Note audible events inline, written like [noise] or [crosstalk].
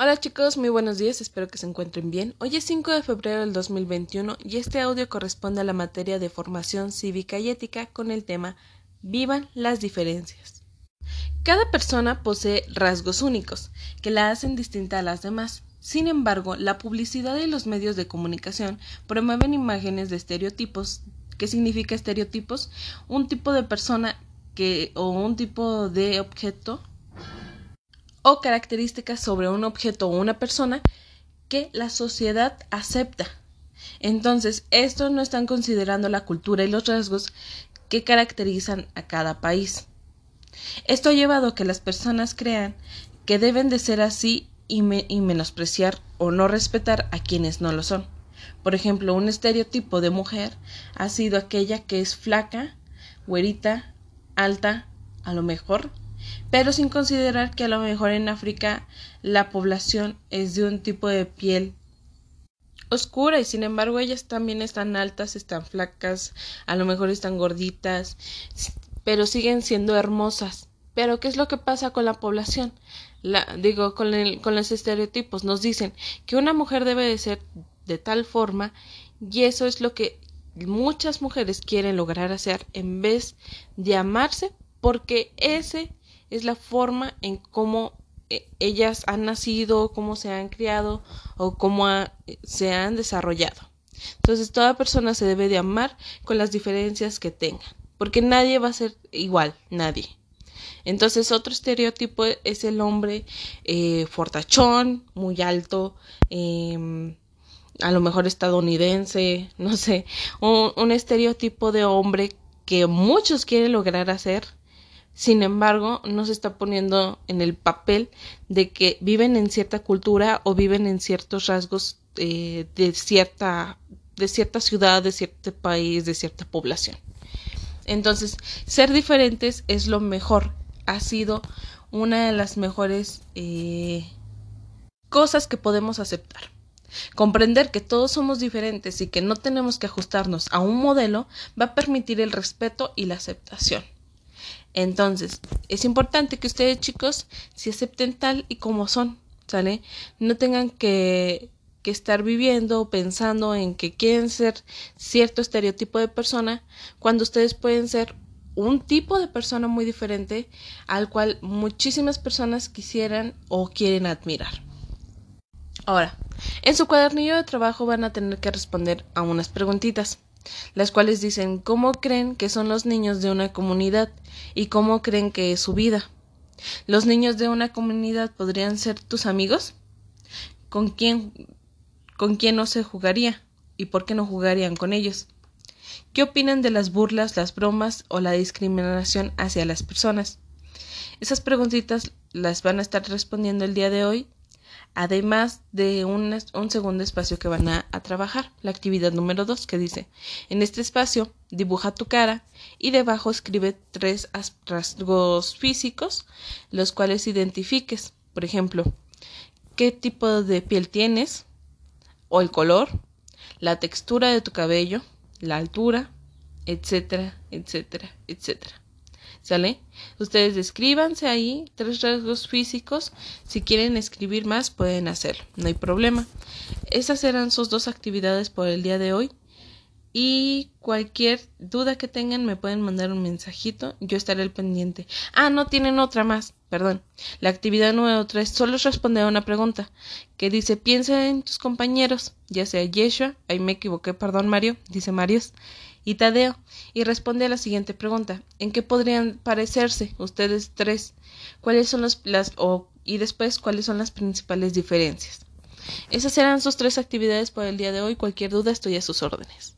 Hola chicos, muy buenos días, espero que se encuentren bien. Hoy es 5 de febrero del 2021 y este audio corresponde a la materia de formación cívica y ética con el tema Vivan las diferencias. Cada persona posee rasgos únicos que la hacen distinta a las demás. Sin embargo, la publicidad y los medios de comunicación promueven imágenes de estereotipos. ¿Qué significa estereotipos? Un tipo de persona que o un tipo de objeto o características sobre un objeto o una persona que la sociedad acepta. Entonces, esto no están considerando la cultura y los rasgos que caracterizan a cada país. Esto ha llevado a que las personas crean que deben de ser así y, y, menospreciar o no respetar a quienes no lo son. Por ejemplo, un estereotipo de mujer ha sido aquella que es flaca, güerita, alta, a lo mejor pero sin considerar que a lo mejor en África la población es de un tipo de piel oscura y sin embargo ellas también están altas, están flacas, a lo mejor están gorditas, pero siguen siendo hermosas. Pero ¿qué es lo que pasa con la población? La, digo, con, el, con los estereotipos. Nos dicen que una mujer debe de ser de tal forma y eso es lo que muchas mujeres quieren lograr hacer en vez de amarse porque ese es la forma en cómo eh, ellas han nacido, cómo se han criado o cómo se han desarrollado. Entonces toda persona se debe de amar con las diferencias que tenga, porque nadie va a ser igual, nadie. Entonces otro estereotipo es el hombre eh, fortachón, muy alto, em, a lo mejor estadounidense, [laughs] no sé, un, un estereotipo de hombre que muchos quieren lograr hacer sin embargo, no se está poniendo en el papel de que viven en cierta cultura o viven en ciertos rasgos eh, de cierta de cierta ciudad, de cierto país, de cierta población. Entonces, ser diferentes es lo mejor. Ha sido una de las mejores eh, cosas que podemos aceptar. Comprender que todos somos diferentes y que no tenemos que ajustarnos a un modelo va a permitir el respeto y la aceptación. Entonces, es importante que ustedes chicos se acepten tal y como son, ¿sale? No tengan que, que estar viviendo pensando en que quieren ser cierto estereotipo de persona cuando ustedes pueden ser un tipo de persona muy diferente al cual muchísimas personas quisieran o quieren admirar. Ahora, en su cuadernillo de trabajo van a tener que responder a unas preguntitas las cuales dicen cómo creen que son los niños de una comunidad y cómo creen que es su vida. ¿Los niños de una comunidad podrían ser tus amigos? ¿Con quién, no se jugaría? ¿Y por qué no jugarían con ellos? ¿Qué opinan de las burlas, las bromas o la discriminación hacia las personas? Esas preguntitas las van a estar respondiendo el día de hoy además de un, segundo espacio que van a, trabajar, la actividad número dos que dice, en este espacio dibuja tu cara y debajo escribe tres rasgos físicos, los cuales identifiques, por ejemplo, qué tipo de piel tienes o el color, la textura de tu cabello, la altura, etcétera, etcétera, etcétera. ¿Sale? Ustedes descríbanse ahí tres rasgos físicos. Si quieren escribir más, pueden hacerlo. No hay problema. Esas eran sus dos actividades por el día de hoy. Y cualquier duda que tengan me pueden mandar un mensajito, yo estaré al pendiente. Ah, no tienen otra más, perdón. La actividad número tres solo es a una pregunta que dice piensa en tus compañeros, ya sea Yeshua, ahí me equivoqué, perdón Mario, dice Marios, y Tadeo, y responde a la siguiente pregunta ¿en qué podrían parecerse ustedes tres? ¿Cuáles son las, o, y después cuáles son las principales diferencias? Esas serán sus tres actividades por el día de hoy. Cualquier duda estoy a sus órdenes.